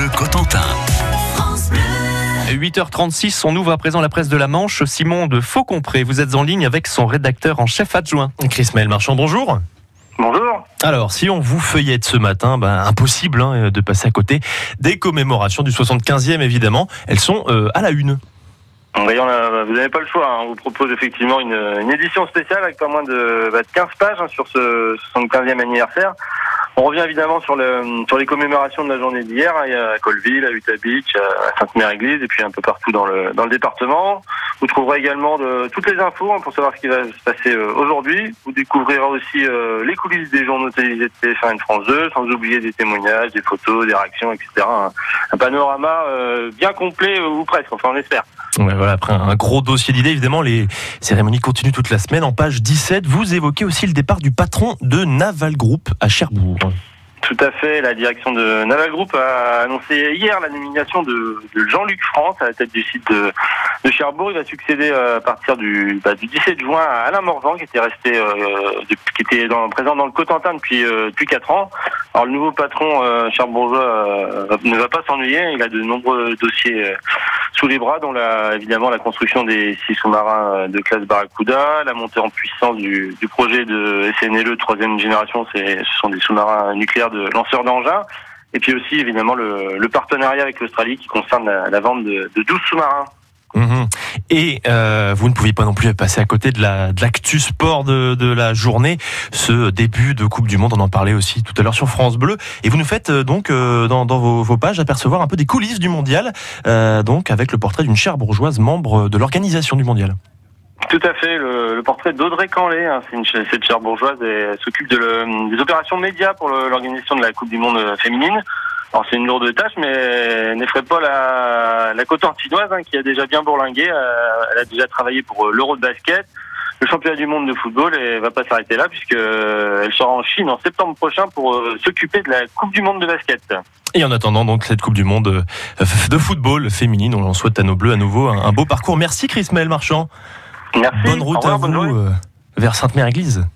Bleu Cotentin. 8h36, on ouvre à présent la presse de la Manche. Simon de Faucompré, vous êtes en ligne avec son rédacteur en chef adjoint. Chris Maël Marchand, bonjour. Bonjour. Alors, si on vous feuillette ce matin, ben, impossible hein, de passer à côté des commémorations du 75e, évidemment. Elles sont euh, à la une. Voyons, là, vous n'avez pas le choix. hein. On vous propose effectivement une, une édition spéciale avec pas moins de, bah, de 15 pages hein, sur ce 75e anniversaire. On revient évidemment sur, le, sur les commémorations de la journée d'hier. hein. À Colville, à Utah Beach, à Sainte-Mère-Église et puis un peu partout dans le, dans le département. Vous trouverez également de, toutes les infos hein, pour savoir ce qui va se passer euh, aujourd'hui. Vous découvrirez aussi euh, les coulisses des journaux télévisés de TF1 et de France 2, sans oublier des témoignages, des photos, des réactions, etc. Un, un panorama euh, bien complet ou presque, enfin on espère. Ouais, voilà, après un gros dossier d'idées, évidemment, les cérémonies continuent toute la semaine. En page 17, vous évoquez aussi le départ du patron de Naval Group à Cherbourg. Tout à fait. La direction de Naval Group a annoncé hier la nomination de, de Jean-Luc France à la tête du site de, de Cherbourg. Il va succéder euh, à partir du, bah, du 17 juin à Alain Morvan, qui était resté, euh, qui était dans- présent dans le Cotentin depuis euh, depuis quatre ans. Alors le nouveau patron euh, euh, ne va pas s'ennuyer. Il a de nombreux dossiers euh, sous les bras, dont la, évidemment la construction des six sous-marins de classe Barracuda, la montée en puissance du, du projet de SNLE troisième génération. Ce sont des sous-marins nucléaires de lanceurs d'engins. Et puis aussi évidemment le, le partenariat avec l'Australie qui concerne la, la vente de, de 12 sous-marins. Mhm. Et euh, vous ne pouviez pas non plus passer à côté de la de l'actu sport de, la journée, ce début de Coupe du Monde. On en parlait aussi tout à l'heure sur France Bleu. Et vous nous faites euh, donc euh, dans, vos, pages apercevoir un peu des coulisses du mondial, donc avec le portrait d'une chère bourgeoise membre de l'organisation du mondial. Tout à fait, le, portrait d'Audrey Canlet, hein, cette chère bourgeoise, s'occupe de des opérations médias pour l'organisation de la Coupe du Monde féminine. Alors c'est une lourde tâche, mais n'effraie pas la, la cotentinoise hein, qui a déjà bien bourlingué. Euh, elle a déjà travaillé pour euh, l'Euro de basket, le championnat du monde de football, et va pas s'arrêter là puisque euh, elle sera en Chine en septembre prochain pour s'occuper de la Coupe du monde de basket. Et en attendant donc cette Coupe du Monde de football féminine, on en souhaite à nos bleus à nouveau un, beau parcours. Merci Chris Maël Marchand. Merci. Bonne route revoir, à vous vers Sainte-Mère-Église.